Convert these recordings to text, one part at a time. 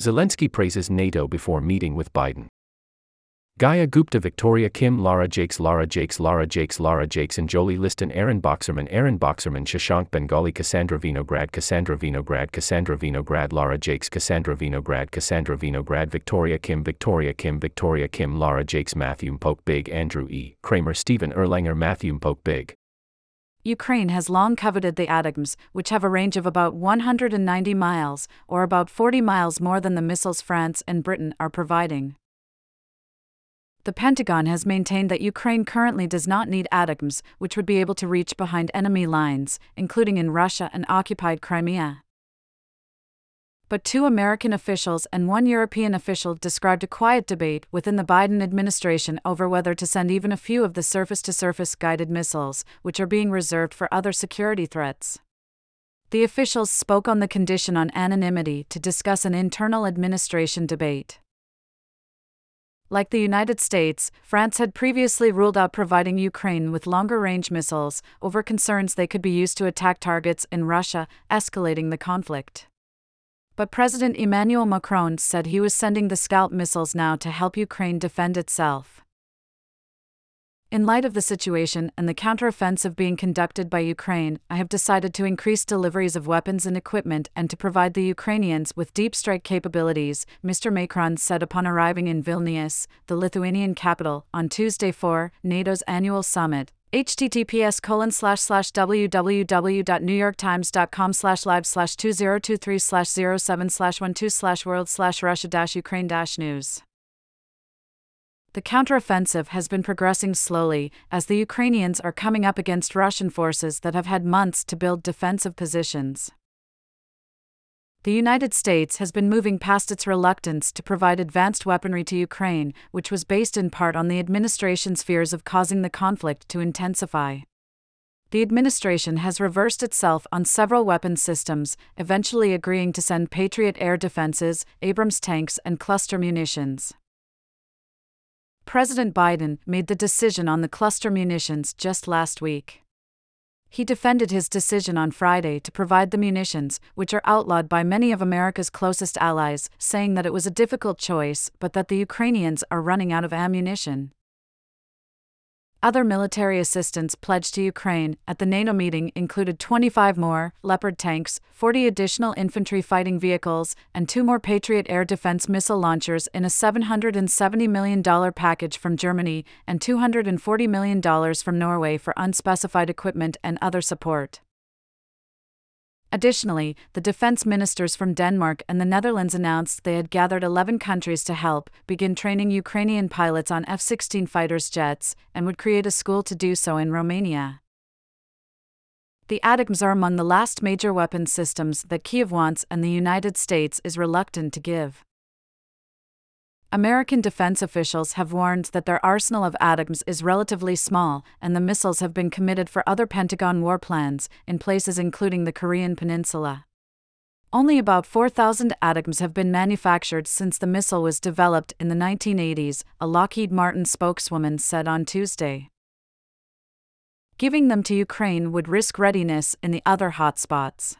Zelensky praises NATO before meeting with Biden. Gaya Gupta Victoria Kim Lara Jakes Lara Jakes Lara Jakes Lara Jakes and Jolie Liston Aaron Boxerman Aaron Boxerman Shashank Bengali Cassandra Vinograd Cassandra Vinograd Cassandra Vinograd Lara Jakes Cassandra Vinograd Cassandra Vinograd Victoria Kim Victoria Kim Victoria Kim Lara Jakes Matthew Mpoke Bigg Andrew E. Kramer Stephen Erlanger Matthew Mpoke Bigg Ukraine has long coveted the ATACMS, which have a range of about 190 miles, or about 40 miles more than the missiles France and Britain are providing. The Pentagon has maintained that Ukraine currently does not need ATACMS, which would be able to reach behind enemy lines, including in Russia and occupied Crimea. But two American officials and one European official described a quiet debate within the Biden administration over whether to send even a few of the surface to surface guided missiles, which are being reserved for other security threats. The officials spoke on the condition on anonymity to discuss an internal administration debate. Like the United States, France had previously ruled out providing Ukraine with longer range missiles over concerns they could be used to attack targets in Russia, escalating the conflict. But President Emmanuel Macron said he was sending the Scalp missiles now to help Ukraine defend itself. In light of the situation and the counteroffensive being conducted by Ukraine, I have decided to increase deliveries of weapons and equipment and to provide the Ukrainians with deep strike capabilities, Mr. Macron said upon arriving in Vilnius, the Lithuanian capital, on Tuesday for NATO's annual summit. Https colon slash slash www.newyorktimes.com slash live slash 2023 slash 07 slash 12 slash world slash russia dash ukraine dash news the counteroffensive has been progressing slowly as the Ukrainians are coming up against Russian forces that have had months to build defensive positions. The United States has been moving past its reluctance to provide advanced weaponry to Ukraine, which was based in part on the administration's fears of causing the conflict to intensify. The administration has reversed itself on several weapon systems, eventually agreeing to send Patriot air defenses, Abrams tanks, and cluster munitions. President Biden made the decision on the cluster munitions just last week. He defended his decision on Friday to provide the munitions, which are outlawed by many of America's closest allies, saying that it was a difficult choice but that the Ukrainians are running out of ammunition. Other military assistance pledged to Ukraine at the NATO meeting included 25 more Leopard tanks, 40 additional infantry fighting vehicles, and two more Patriot air defense missile launchers in a $770 million package from Germany and $240 million from Norway for unspecified equipment and other support. Additionally, the defense ministers from Denmark and the Netherlands announced they had gathered 11 countries to help begin training Ukrainian pilots on F 16 fighters jets and would create a school to do so in Romania. The ATACMS are among the last major weapons systems that Kiev wants and the United States is reluctant to give. American defense officials have warned that their arsenal of ATACMS is relatively small, and the missiles have been committed for other Pentagon war plans, in places including the Korean Peninsula. Only about 4,000 ATACMS have been manufactured since the missile was developed in the 1980s, a Lockheed Martin spokeswoman said on Tuesday. Giving them to Ukraine would risk readiness in the other hotspots.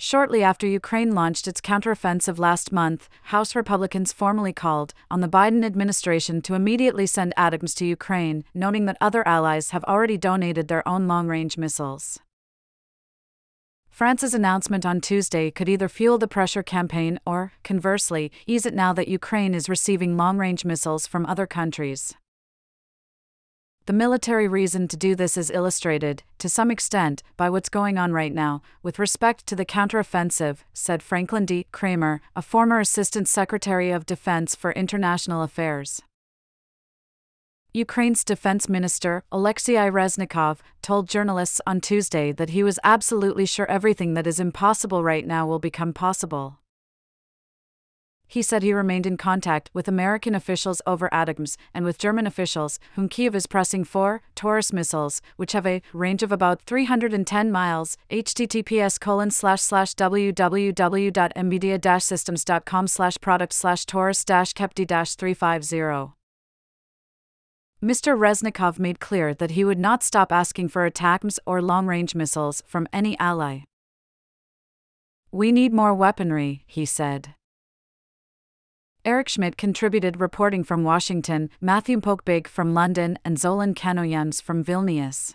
Shortly after Ukraine launched its counteroffensive last month, House Republicans formally called on the Biden administration to immediately send ATACMS to Ukraine, noting that other allies have already donated their own long range missiles. France's announcement on Tuesday could either fuel the pressure campaign or, conversely, ease it now that Ukraine is receiving long range missiles from other countries. The military reason to do this is illustrated, to some extent, by what's going on right now, with respect to the counteroffensive, said Franklin D. Kramer, a former Assistant Secretary of Defense for International Affairs. Ukraine's defense minister, Alexei Reznikov, told journalists on Tuesday that he was absolutely sure everything that is impossible right now will become possible he said he remained in contact with American officials over ATACMS and with German officials, whom Kiev is pressing for, Taurus missiles, which have a range of about 310 miles. https colon slash slash systems.com slash product slash Taurus dash Kepti dash 350. Mr. Reznikov made clear that he would not stop asking for ATACMS or long range missiles from any ally. We need more weaponry, he said. Eric Schmitt contributed reporting from Washington, Matthew Mpoke Bigg from London, and Zolan Kanno-Youngs from Vilnius.